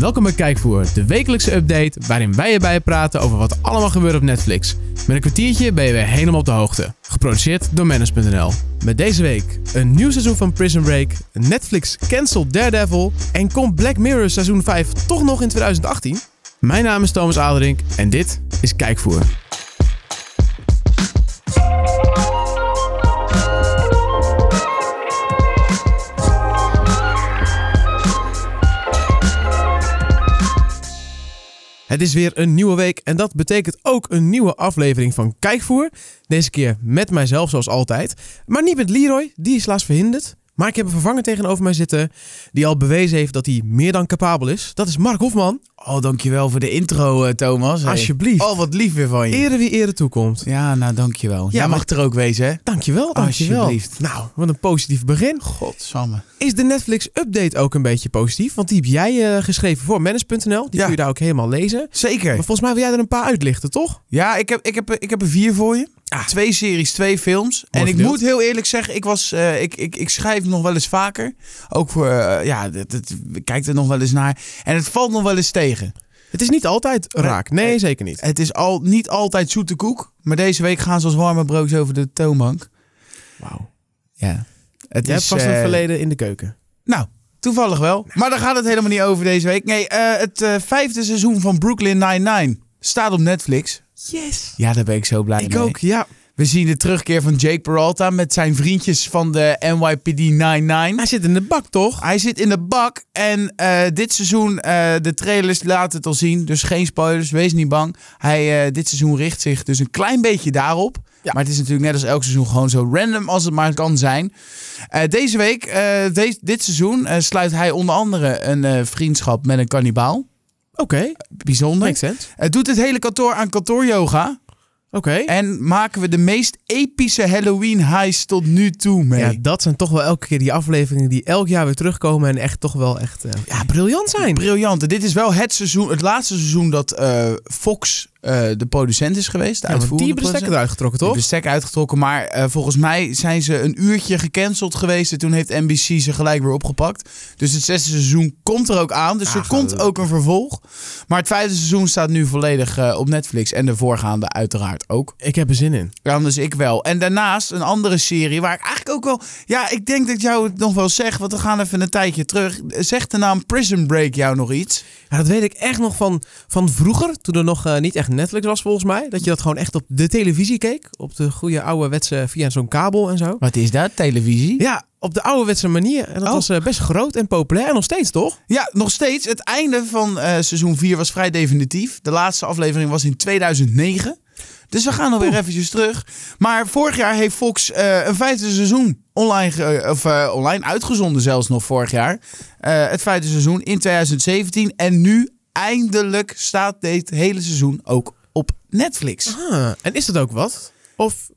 Welkom bij Kijkvoer, de wekelijkse update waarin wij erbij praten over wat allemaal gebeurt op Netflix. Met een kwartiertje ben je weer helemaal op de hoogte. Geproduceerd door Manus.nl. Met deze week een nieuw seizoen van Prison Break, Netflix cancelt Daredevil en komt Black Mirror seizoen 5 toch nog in 2018? Mijn naam is Thomas Aderink en dit is Kijkvoer. Het is weer een nieuwe week en dat betekent ook een nieuwe aflevering van Kijkvoer. Deze keer met mijzelf zoals altijd. Maar niet met Leroy, die is helaas verhinderd. Maar ik heb een vervanger tegenover mij zitten die al bewezen heeft dat hij meer dan capabel is. Dat is Mark Hofman. Oh, dankjewel voor de intro, uh, Thomas. Hey. Alsjeblieft. Oh, wat lief weer van je. Ere wie ere toekomt. Ja, nou, dankjewel. Ja, Jij mag maar- er ook wezen, hè? Dankjewel, dankjewel. Alsjeblieft. Nou, wat een positief begin. Godsamme. Is de Netflix-update ook een beetje positief? Want die heb jij eh, geschreven voor Manus.nl. Die Ja. kun je daar ook helemaal lezen. Zeker. Maar volgens mij wil jij er een paar uitlichten, toch? Ja, ik heb, ik, heb, ik heb er vier voor je. Ah. Twee series, twee films. en ik verdeeld. moet heel eerlijk zeggen, ik, was, eh, ik, ik, ik schrijf nog wel eens vaker. Ook voor, eh, ja, dat, dat, ik kijk er nog wel eens naar. En het valt nog wel eens tegen. Het is niet altijd raak. Nee, Nee. zeker niet. Het is al niet altijd zoete koek. Maar deze week gaan ze als warme brood over de toonbank. Wauw. Ja. Het Jij hebt vast een eh, verleden in de keuken. Nou, toevallig wel. Maar daar gaat het helemaal niet over deze week. Nee, het vijfde seizoen van Brooklyn Nine-Nine staat op Netflix. Yes. Ja, daar ben ik zo blij Ik mee. ook, ja. We zien de terugkeer van Jake Peralta met zijn vriendjes van de NYPD 99. Hij zit in de bak, toch? Hij zit in de bak en eh, dit seizoen, eh, de trailers laten het al zien, dus geen spoilers, wees niet bang. Hij, eh, dit seizoen richt zich dus een klein beetje daarop. Ja. Maar het is natuurlijk net als elk seizoen gewoon zo random als het maar kan zijn. Deze week, deze- dit seizoen, sluit hij onder andere een vriendschap met een kannibaal. Oké, Bijzonder. makes sense. Het doet het hele kantoor aan kantooryoga. Oké. En maken we de meest epische Halloween heist tot nu toe mee. Ja, dat zijn toch wel elke keer die afleveringen die elk jaar weer terugkomen en echt toch wel echt eh, ja, briljant zijn. Briljant. En Dit is wel het seizoen, het laatste seizoen dat eh, Fox eh, de producent is geweest. De Ja, die hebben de stekker producent. eruit getrokken, toch? de stekker uitgetrokken, maar eh, volgens mij zijn ze een uurtje gecanceld geweest. En toen heeft NBC ze gelijk weer opgepakt. Dus het zesde seizoen komt er ook aan. Dus Ah, er komt ook een vervolg. Maar het vijfde seizoen staat nu volledig eh, op Netflix. En de voorgaande uiteraard ook. Ik heb er zin in. Ja, dus ik wel. En daarnaast een andere serie waar ik eigenlijk ook wel... Ja, ik denk dat jou het nog wel zegt, want we gaan even een tijdje terug. Zegt de naam Prison Break jou nog iets? Ja, dat weet ik echt nog van, van vroeger, toen er nog niet echt Netflix was volgens mij. Dat je dat gewoon echt op de televisie keek. Op de goede ouderwetse, via zo'n kabel en zo. Wat is dat? Televisie? Ja, op de ouderwetse manier. En dat Oh. was eh, best groot en populair. En nog steeds, toch? Ja, nog steeds. Het einde van eh, seizoen 4 was vrij definitief. De laatste aflevering was in 2009. Dus we gaan alweer eventjes terug. Maar vorig jaar heeft Fox eh, een vijfde seizoen online, of, online uitgezonden, zelfs nog vorig jaar. Het vijfde seizoen in 2017. En nu eindelijk staat dit hele seizoen ook op Netflix. Ah, en is dat ook wat? Of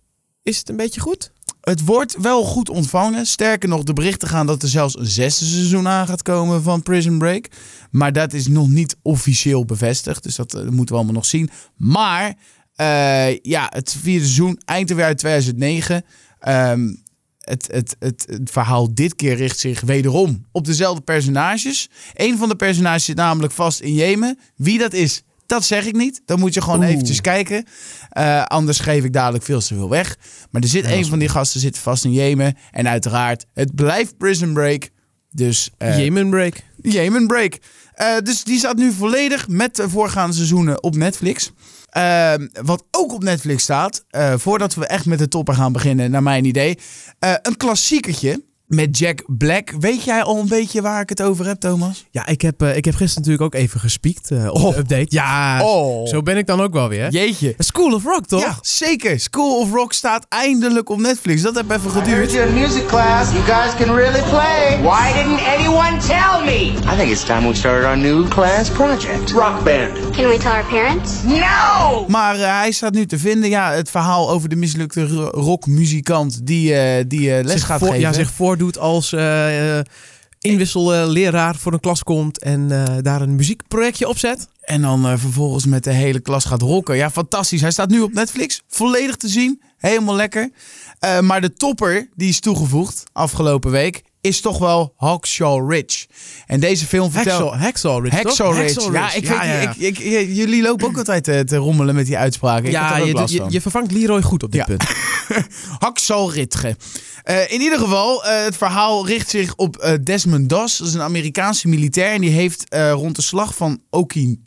is het een beetje goed? Het wordt wel goed ontvangen. Sterker nog, de berichten gaan dat er zelfs een zesde seizoen aan gaat komen van Prison Break. Maar dat is nog niet officieel bevestigd. Dus dat eh, moeten we allemaal nog zien. Maar eh, ja, het vierde seizoen weer uit 2009. Ehm, het, het, het, het verhaal dit keer richt zich wederom op dezelfde personages. Een van de personages zit namelijk vast in Jemen. Wie dat is, dat zeg ik niet. Dan moet je gewoon Oeh. eventjes kijken. Eh, anders geef ik dadelijk veel te veel weg. Maar er zit Ja, een van die gasten zit vast in Jemen. En uiteraard, het blijft Prison Break. Dus eh, Yemen Break. Yemen Break. Eh, dus die staat nu volledig met de voorgaande seizoenen op Netflix. Ehm, wat ook op Netflix staat, eh, voordat we echt met de topper gaan beginnen, naar mijn idee. eh, een klassiekertje met Jack Black. Weet jij al een beetje waar ik het over heb, Thomas? Ja, ik heb, eh, ik heb gisteren natuurlijk ook even gespiekt eh, op Oh. de update. Ja, Oh. zo ben ik dan ook wel weer. Jeetje. School of Rock, toch? Ja, zeker. School of Rock staat eindelijk op Netflix. Dat heeft even geduurd. you in music class. You guys can really play. Why didn't anyone tell me? I think it's time we started our new class project. Rock band. Can we tell our parents? No! Maar eh, hij staat nu te vinden. Ja, het verhaal over de mislukte ro- rockmuzikant die, eh, die eh, les zich gaat voor- geven. Ja, zich voordoet als eh, eh, inwisselleraar voor een klas komt en eh, daar een muziekprojectje opzet. En dan vervolgens met de hele klas gaat rocken. Ja, fantastisch. Hij staat nu op Netflix. Volledig te zien. Helemaal lekker. Maar de topper die is toegevoegd afgelopen week is toch wel Hawkshaw Ridge. En deze film vertelt... Hacksaw, Hacksaw Ridge? Hacksaw Ridge. Hacksaw Ja, Ridge. ik ja, ja. Ik, jullie lopen ook altijd te, te rommelen met die uitspraken. Ja, je, je, van. je vervangt Leroy goed op dit punt. Haksal Ritge. Eh, in ieder geval, eh, het verhaal richt zich op eh, Desmond Doss. Dat is een Amerikaanse militair. En die heeft eh, rond de slag van Okinawa,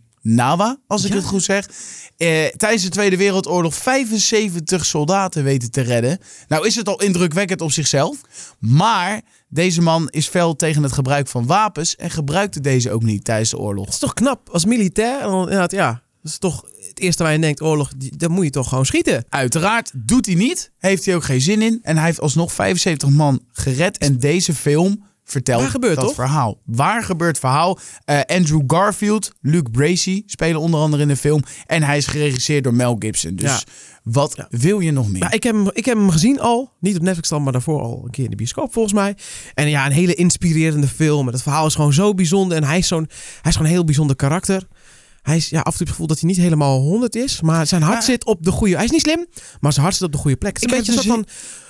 als ik Ja. het goed zeg... eh, tijdens de Tweede Wereldoorlog 75 soldaten weten te redden. Nou is het al indrukwekkend op zichzelf. Maar deze man is fel tegen het gebruik van wapens... en gebruikte deze ook niet tijdens de oorlog. Het is toch knap als militair? Inderdaad, ja, dat is toch het eerste waar je denkt, oorlog, dan moet je toch gewoon schieten. Uiteraard doet hij niet. Heeft hij ook geen zin in. En hij heeft alsnog 75 man gered. En deze film vertelt Waar gebeurt, dat toch? verhaal. Waar gebeurt verhaal? Eh, Andrew Garfield, Luke Bracey spelen onder andere in de film. En hij is geregisseerd door Mel Gibson. Dus Ja. wat Ja. wil je nog meer? Maar ik heb, hem, ik heb hem gezien al. Niet op Netflix dan, maar daarvoor al een keer in de bioscoop volgens mij. En ja, een hele inspirerende film. En het verhaal is gewoon zo bijzonder. En hij is, zo'n, hij is gewoon een heel bijzonder karakter. Hij is ja, af en toe het gevoel dat hij niet helemaal 100 is. Maar zijn hart Ja. zit op de goede... Hij is niet slim, maar zijn hart zit op de goede plek. Het is Ik een heb beetje een dus soort van...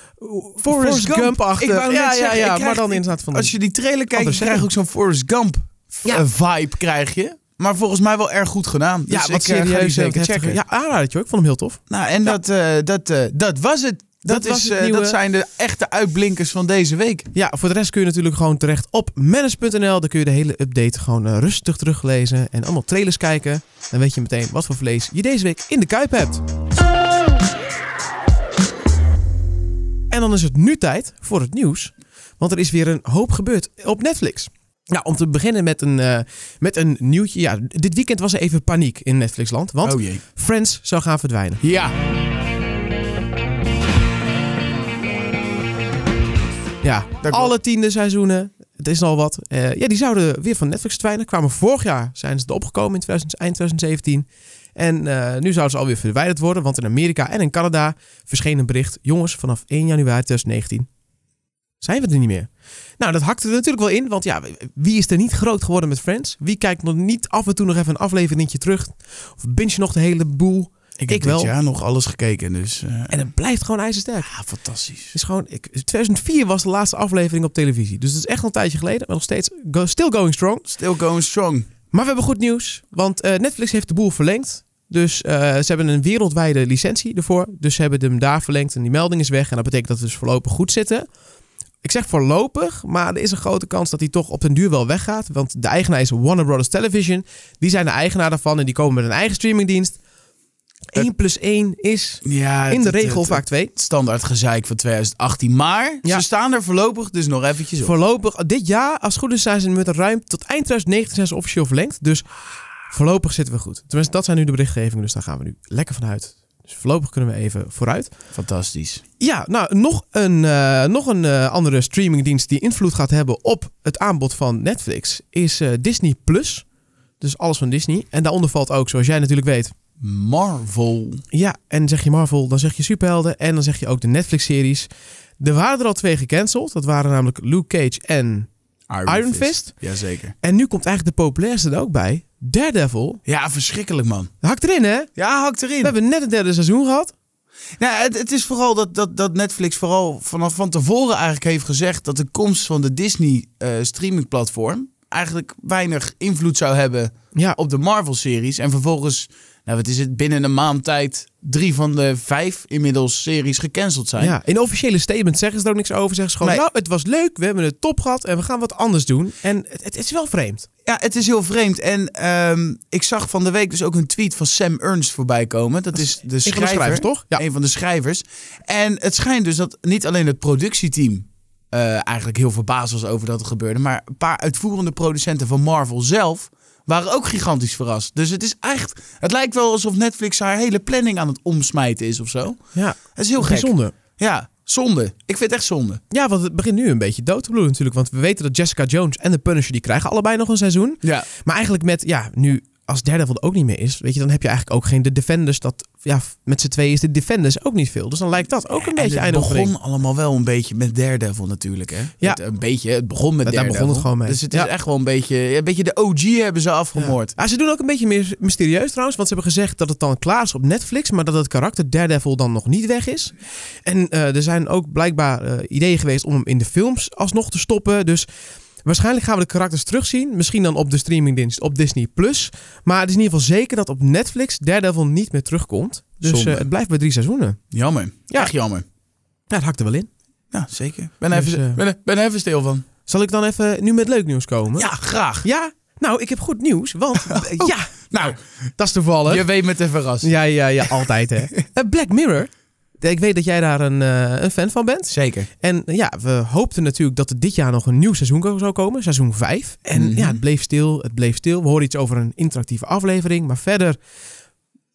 Forrest Gump. Ik net ja, ja, zeggen, ja, ik maar krijg- dan inderdaad van... Als je die trailer kijkt, Andere je ook zo'n Forrest Gump Ja. eh, vibe krijg je. Maar volgens mij wel erg goed gedaan. Dus ja, ik wat eh, ga die serieus. zeker checken. Ja, aanradertje hoor. Ik vond hem heel tof. Nou, en dat, eh, dat, eh, dat was het. Dat, is, eh, nieuwe- dat zijn de echte uitblinkers van deze week. Ja, voor de rest kun je natuurlijk gewoon terecht op manage.nl. Daar kun je de hele update gewoon eh, rustig teruglezen. En allemaal trailers kijken. Dan weet je meteen wat voor vlees je deze week in de kuip hebt. En dan is het nu tijd voor het nieuws. Want er is weer een hoop gebeurd op Netflix. Nou, om te beginnen met een, eh, met een nieuwtje. Ja, dit weekend was er even paniek in Netflixland. Want Oh jee. Friends zou gaan verdwijnen. Ja. Ja, alle tiende seizoenen. Het is al wat. Eh, ja, die zouden weer van Netflix verdwijnen. Kwamen vorig jaar zijn ze er opgekomen in 2000, eind 2017. En eh, nu zouden ze alweer verwijderd worden. Want in Amerika en in Canada verscheen een bericht. Jongens, vanaf 1 januari 2019 zijn we er niet meer. Nou, dat hakte er natuurlijk wel in. Want ja, wie is er niet groot geworden met Friends? Wie kijkt nog niet af en toe nog even een afleveringetje terug? Of binge je nog de hele boel? Ik heb Ik dit jaar nog alles gekeken, dus... eh, En het blijft gewoon ijzersterk. ja, fantastisch. Het is gewoon, ik, 2004 was de laatste aflevering op televisie. Dus het is echt al een tijdje geleden. Maar nog steeds go, still going strong. Still going strong. Maar we hebben goed nieuws. Want eh, Netflix heeft de boel verlengd. Dus eh, ze hebben een wereldwijde licentie ervoor. Dus ze hebben hem daar verlengd en die melding is weg. En dat betekent dat we dus voorlopig goed zitten. Ik zeg voorlopig, maar er is een grote kans dat hij toch op den duur wel weggaat. Want de eigenaar is Warner Brothers Television. Die zijn de eigenaar daarvan en die komen met een eigen streamingdienst. 1 plus 1 is Ja, in de het- regel het- vaak 2. het standaard gezeik van 2018. Maar Ja. ze staan er voorlopig dus nog eventjes op. Voorlopig, dit jaar, als het goed is, zijn ze met een ruim tot eind 2019 zijn ze officieel verlengd. Dus voorlopig zitten we goed. Tenminste, dat zijn nu de berichtgevingen, dus daar gaan we nu lekker vanuit. Dus voorlopig kunnen we even vooruit. Fantastisch. Ja, nou, nog een, eh, nog een eh, andere streamingdienst die invloed gaat hebben op het aanbod van Netflix is eh, Disney Plus. Dus alles van Disney. En daaronder valt ook, zoals jij natuurlijk weet, Marvel. ja, en zeg je Marvel, dan zeg je superhelden en dan zeg je ook de Netflix-series. Er waren er al twee gecanceld. Dat waren namelijk Luke Cage en Iron Fist? Jazeker. En nu komt eigenlijk de populairste er ook bij. Daredevil. Ja, verschrikkelijk man. Hakt erin, hè? Ja, hakt erin. We hebben net het derde seizoen gehad. Nou, het, het is vooral dat, dat, dat Netflix vooral vanaf van tevoren eigenlijk heeft gezegd dat de komst van de Disney eh, streamingplatform eigenlijk weinig invloed zou hebben Ja, op de Marvel-series. En vervolgens, nou wat is het, binnen een maand tijd drie van de vijf inmiddels series gecanceld zijn. ja, in officiële statement zeggen ze er ook niks over. Zeggen ze gewoon, Nee. nou, het was leuk, we hebben het top gehad en we gaan wat anders doen. En het, het is wel vreemd. Ja, het is heel vreemd. En ehm, ik zag van de week dus ook een tweet van Sam Ernst voorbij komen. Dat is de van de schrijver, schrijvers, toch? Ja. Een van de schrijvers. En het schijnt dus dat niet alleen het productieteam eh, eigenlijk heel verbaasd was over dat het gebeurde, maar een paar uitvoerende producenten van Marvel zelf waren ook gigantisch verrast. Dus het is echt, het lijkt wel alsof Netflix haar hele planning aan het omsmijten is of zo. Ja, Het is heel gek. bijzonder. Ja, zonde. Ik vind het echt zonde. Ja, want het begint nu een beetje dood te bloeden natuurlijk. Want we weten dat Jessica Jones en The Punisher, die krijgen allebei nog een seizoen. Ja. Maar eigenlijk met, ja, nu als Daredevil ook niet meer is, weet je, dan heb je eigenlijk ook geen de Defenders. Dat, ja, met z'n tweeën is de Defenders ook niet veel. Dus dan lijkt dat ook een En beetje het begon allemaal wel een beetje met Daredevil natuurlijk. Hè? Ja. Het, een beetje, het begon met Daar Daredevil. begon het gewoon mee. Dus het Ja. is echt wel een beetje, een beetje de OG hebben ze afgemoord. Ja. Ah, ze doen ook een beetje meer mysterieus trouwens. Want ze hebben gezegd dat het dan klaar is op Netflix. Maar dat het karakter Daredevil dan nog niet weg is. En eh, er zijn ook blijkbaar eh, ideeën geweest om hem in de films alsnog te stoppen. Dus waarschijnlijk gaan we de karakters terugzien. Misschien dan op de streamingdienst op Disney+. Plus. Maar het is in ieder geval zeker dat op Netflix Daredevil niet meer terugkomt. Dus eh, het blijft bij drie seizoenen. Jammer. Ja. Echt jammer. Ja, dat hakt er wel in. Ja, zeker. Ben, Dus, even, eh, ben, ben even stil van. Zal ik dan even nu met leuk nieuws komen? Ja, graag. Ja? Nou, ik heb goed nieuws. Want ja, Nou, dat is toevallig. je weet me te verrassen. Ja, ja, ja, altijd hè. Eh, Black Mirror. Ik weet dat jij daar een, eh, een fan van bent. Zeker. En eh, ja, we hoopten natuurlijk dat er dit jaar nog een nieuw seizoen zou komen. Seizoen 5. En Mhm. ja, het bleef stil. Het bleef stil. We horen iets over een interactieve aflevering. Maar verder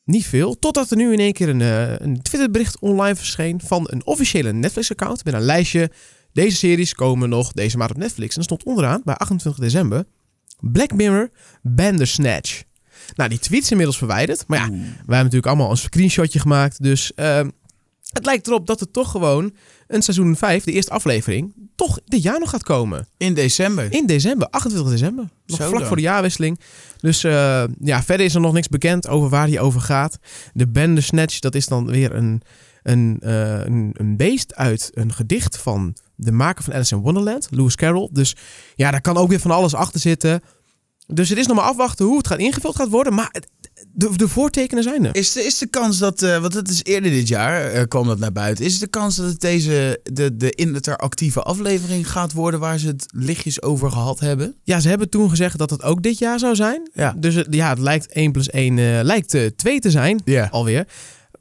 niet veel. Totdat er nu in één keer een, eh, een Twitterbericht online verscheen van een officiële Netflix-account. Met een lijstje. Deze series komen nog deze maand op Netflix. En er stond onderaan bij 28 december. Black Mirror Bandersnatch. Nou, die tweet is inmiddels verwijderd. Maar ja, wij hebben natuurlijk allemaal een screenshotje gemaakt. Dus ehm, het lijkt erop dat er toch gewoon een seizoen 5, de eerste aflevering, toch dit jaar nog gaat komen. In december. In december, 28 december. Nog Zo vlak dan. voor de jaarwisseling. Dus eh, ja, verder is er nog niks bekend over waar die over gaat. De Bandersnatch, dat is dan weer een, een, eh, een, een beest uit een gedicht van de maker van Alice in Wonderland, Lewis Carroll. Dus ja, daar kan ook weer van alles achter zitten. Dus het is nog maar afwachten hoe het gaat ingevuld gaat worden. Maar het- de, de voortekenen zijn er. Is de, is de kans dat, eh want het is eerder dit jaar, eh, kwam dat naar buiten. Is de kans dat het deze, de, de interactieve aflevering gaat worden waar ze het lichtjes over gehad hebben? Ja, ze hebben toen gezegd dat het ook dit jaar zou zijn. Ja. Dus ja, het lijkt 1 plus 1 eh, lijkt eh, 2 te zijn. Ja. Alweer.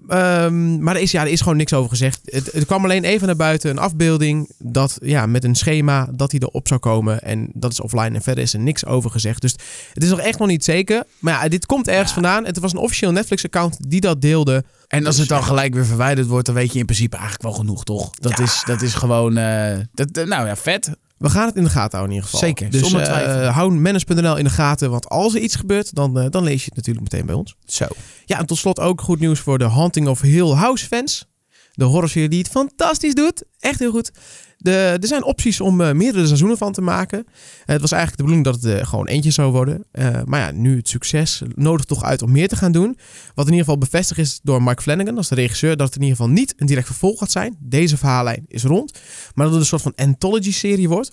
Ehm, maar er is, ja, er is gewoon niks over gezegd. Het, het kwam alleen even naar buiten. Een afbeelding dat, ja, met een schema dat hij erop zou komen. En dat is offline. En verder is er niks over gezegd. Dus het is nog echt nog niet zeker. Maar ja, dit komt ergens vandaan. Het was een officieel Netflix-account die dat deelde. En als het dan gelijk weer verwijderd wordt, dan weet je in principe eigenlijk wel genoeg, toch? Dat, Ja. is, dat is gewoon, eh, dat, eh, nou ja, vet. We gaan het in de gaten houden in ieder geval. Zeker, Dus zonder eh, hou manage.nl in de gaten. Want als er iets gebeurt, dan, eh, dan lees je het natuurlijk meteen bij ons. Zo. Ja, en tot slot ook goed nieuws voor de Haunting of Hill House fans. De horrorserie die het fantastisch doet. Echt heel goed. De, er zijn opties om eh, meerdere seizoenen van te maken. Het was eigenlijk de bedoeling dat het eh, gewoon eentje zou worden. Eh, maar ja, nu het succes nodigt toch uit om meer te gaan doen. Wat in ieder geval bevestigd is door Mike Flanagan, als de regisseur, dat het in ieder geval niet een direct vervolg gaat zijn. Deze verhaallijn is rond. Maar dat het een soort van anthology-serie wordt.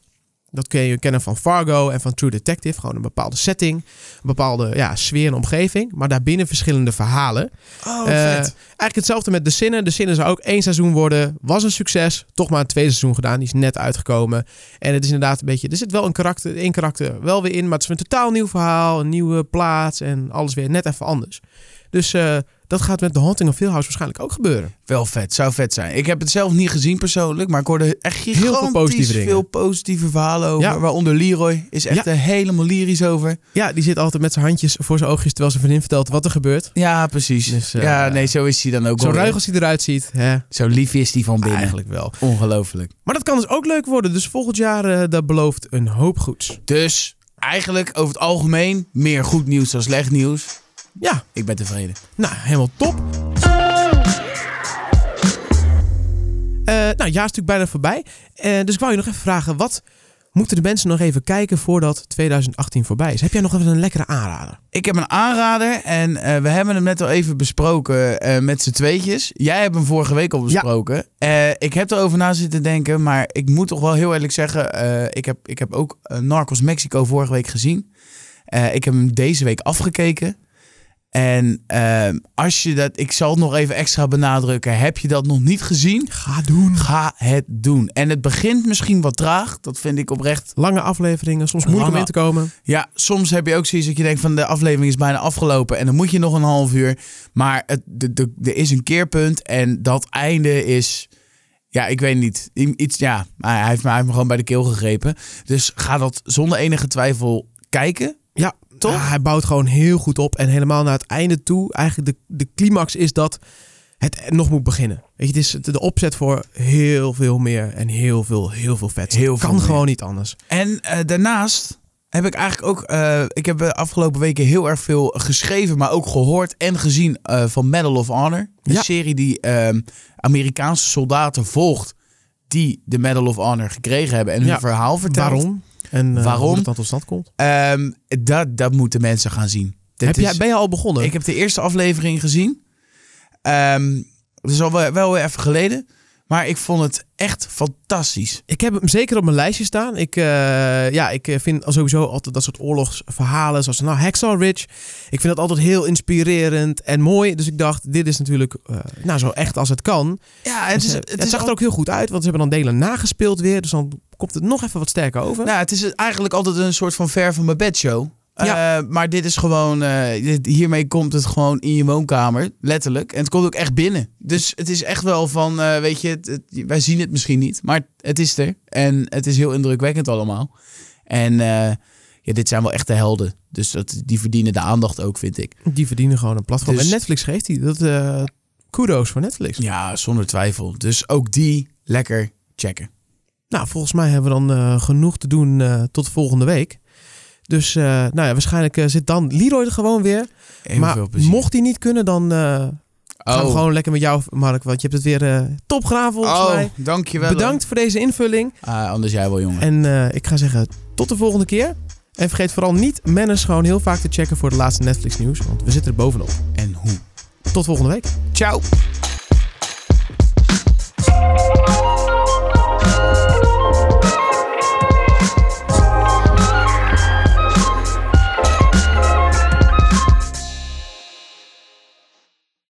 Dat kun je kennen van Fargo en van True Detective. Gewoon een bepaalde setting, een bepaalde ja, sfeer en omgeving. Maar daarbinnen verschillende verhalen. Oh, Eh, vet. eigenlijk hetzelfde met De Sinner. De Sinner zou ook één seizoen worden. Was een succes. Toch maar een tweede seizoen gedaan. Die is net uitgekomen. En het is inderdaad een beetje... Er zit wel een karakter, één karakter wel weer in. Maar het is een totaal nieuw verhaal. Een nieuwe plaats. En alles weer net even anders. Dus eh, dat gaat met The Haunting of Hill House waarschijnlijk ook gebeuren. Wel vet, zou vet zijn. Ik heb het zelf niet gezien persoonlijk, maar ik hoorde echt veel gigantisch positieve dingen. veel positieve verhalen over. Ja. Waaronder Leroy is echt Ja. er helemaal lyrisch over. Ja, die zit altijd met zijn handjes voor zijn oogjes... terwijl zijn vriendin vertelt wat er gebeurt. Ja, precies. Dus, eh, ja, nee, zo is hij dan ook Zo ruig als hij eruit ziet. Hè? Zo lief is hij van binnen. Eigenlijk wel. Ongelooflijk. Maar dat kan dus ook leuk worden. Dus volgend jaar, dat belooft een hoop goeds. Dus eigenlijk over het algemeen meer goed nieuws dan slecht nieuws. Ja, Ik ben tevreden. Nou, helemaal top. Eh, nou, het jaar is natuurlijk bijna voorbij. Eh, dus ik wou je nog even vragen, wat moeten de mensen nog even kijken voordat 2018 voorbij is? Heb jij nog even een lekkere aanrader? Ik heb een aanrader en eh, we hebben hem net al even besproken met z'n tweetjes. Jij hebt hem vorige week al besproken. Ik heb erover na zitten denken, maar ik moet toch wel heel eerlijk zeggen... ik, heb, ik heb ook Narcos Mexico vorige week gezien. Ik heb hem deze week afgekeken. En eh, als je dat, ik zal het nog even extra benadrukken. Heb je dat nog niet gezien? Ga doen. Ga het doen. En het begint misschien wat traag. Dat vind ik oprecht Lange afleveringen, soms moeilijk om in te komen. ja, soms heb je ook zoiets dat je denkt van de aflevering is bijna afgelopen en dan moet je nog een half uur. Maar het, de, de, er is een keerpunt en dat einde is, ja, ik weet niet, iets, ja, maar hij heeft, me, hij heeft me gewoon bij de keel gegrepen. Dus ga dat zonder enige twijfel kijken. Ja, Toch? Ja, hij bouwt gewoon heel goed op. En helemaal naar het einde toe, eigenlijk de, de climax is dat het nog moet beginnen. Weet je, het is de opzet voor heel veel meer en heel veel, heel veel vet. Heel veel kan meer. gewoon niet anders. En eh, daarnaast heb ik eigenlijk ook... eh, ik heb de afgelopen weken heel erg veel geschreven, maar ook gehoord en gezien eh, van Medal of Honor. Ja. serie die ehm, Amerikaanse soldaten volgt die de Medal of Honor gekregen hebben en hun Ja. verhaal vertelt. Waarom? En eh, Waarom? dan tot stand komt. Ehm, dat, dat moeten mensen gaan zien. Dit Heb is- jij, ben je al begonnen? Ik heb de eerste aflevering gezien. Ehm dat is al wel, wel weer even geleden. Maar ik vond het echt fantastisch. Ik heb hem zeker op mijn lijstje staan. Ik, eh, ja, ik eh, vind sowieso altijd dat soort oorlogsverhalen, zoals nou Hacksaw Ridge. Ik vind dat altijd heel inspirerend en mooi. Dus ik dacht, dit is natuurlijk eh, nou, zo echt als het kan. Ja, Het, is, het, het, is zag er ook heel goed uit, want ze hebben dan delen nagespeeld weer. Dus dan komt het nog even wat sterker over. Nou, het is eigenlijk altijd een soort van ver van mijn bedshow. Ja. Eh, maar dit is gewoon, eh, dit- hiermee komt het gewoon in je woonkamer, letterlijk. En het komt ook echt binnen. Dus het is echt wel van, eh, weet je, het, het- wij zien het misschien niet, maar het is er. En het is heel indrukwekkend allemaal. En ja, dit zijn wel echte helden. Dus dat, die verdienen de aandacht ook, vind ik. Die verdienen gewoon een platform. Dus- En Netflix geeft die. Dat, kudos voor Netflix. Ja, zonder twijfel. Dus ook die lekker checken. Nou, volgens mij hebben we dan genoeg te doen tot volgende week. Dus eh, nou ja, waarschijnlijk eh, zit dan Leroy er gewoon weer. Heel maar mocht hij niet kunnen, dan eh, gaan we oh, gewoon lekker met jou, Mark. Want je hebt het weer eh, top gedaan volgens oh mij. dankjewel. Bedankt voor deze invulling. Ah, anders jij wel, jongen. En ik ga zeggen, tot de volgende keer. En vergeet vooral niet Mennis gewoon heel vaak te checken voor de laatste Netflix nieuws. Want we zitten er bovenop. En hoe? Tot volgende week. Ciao.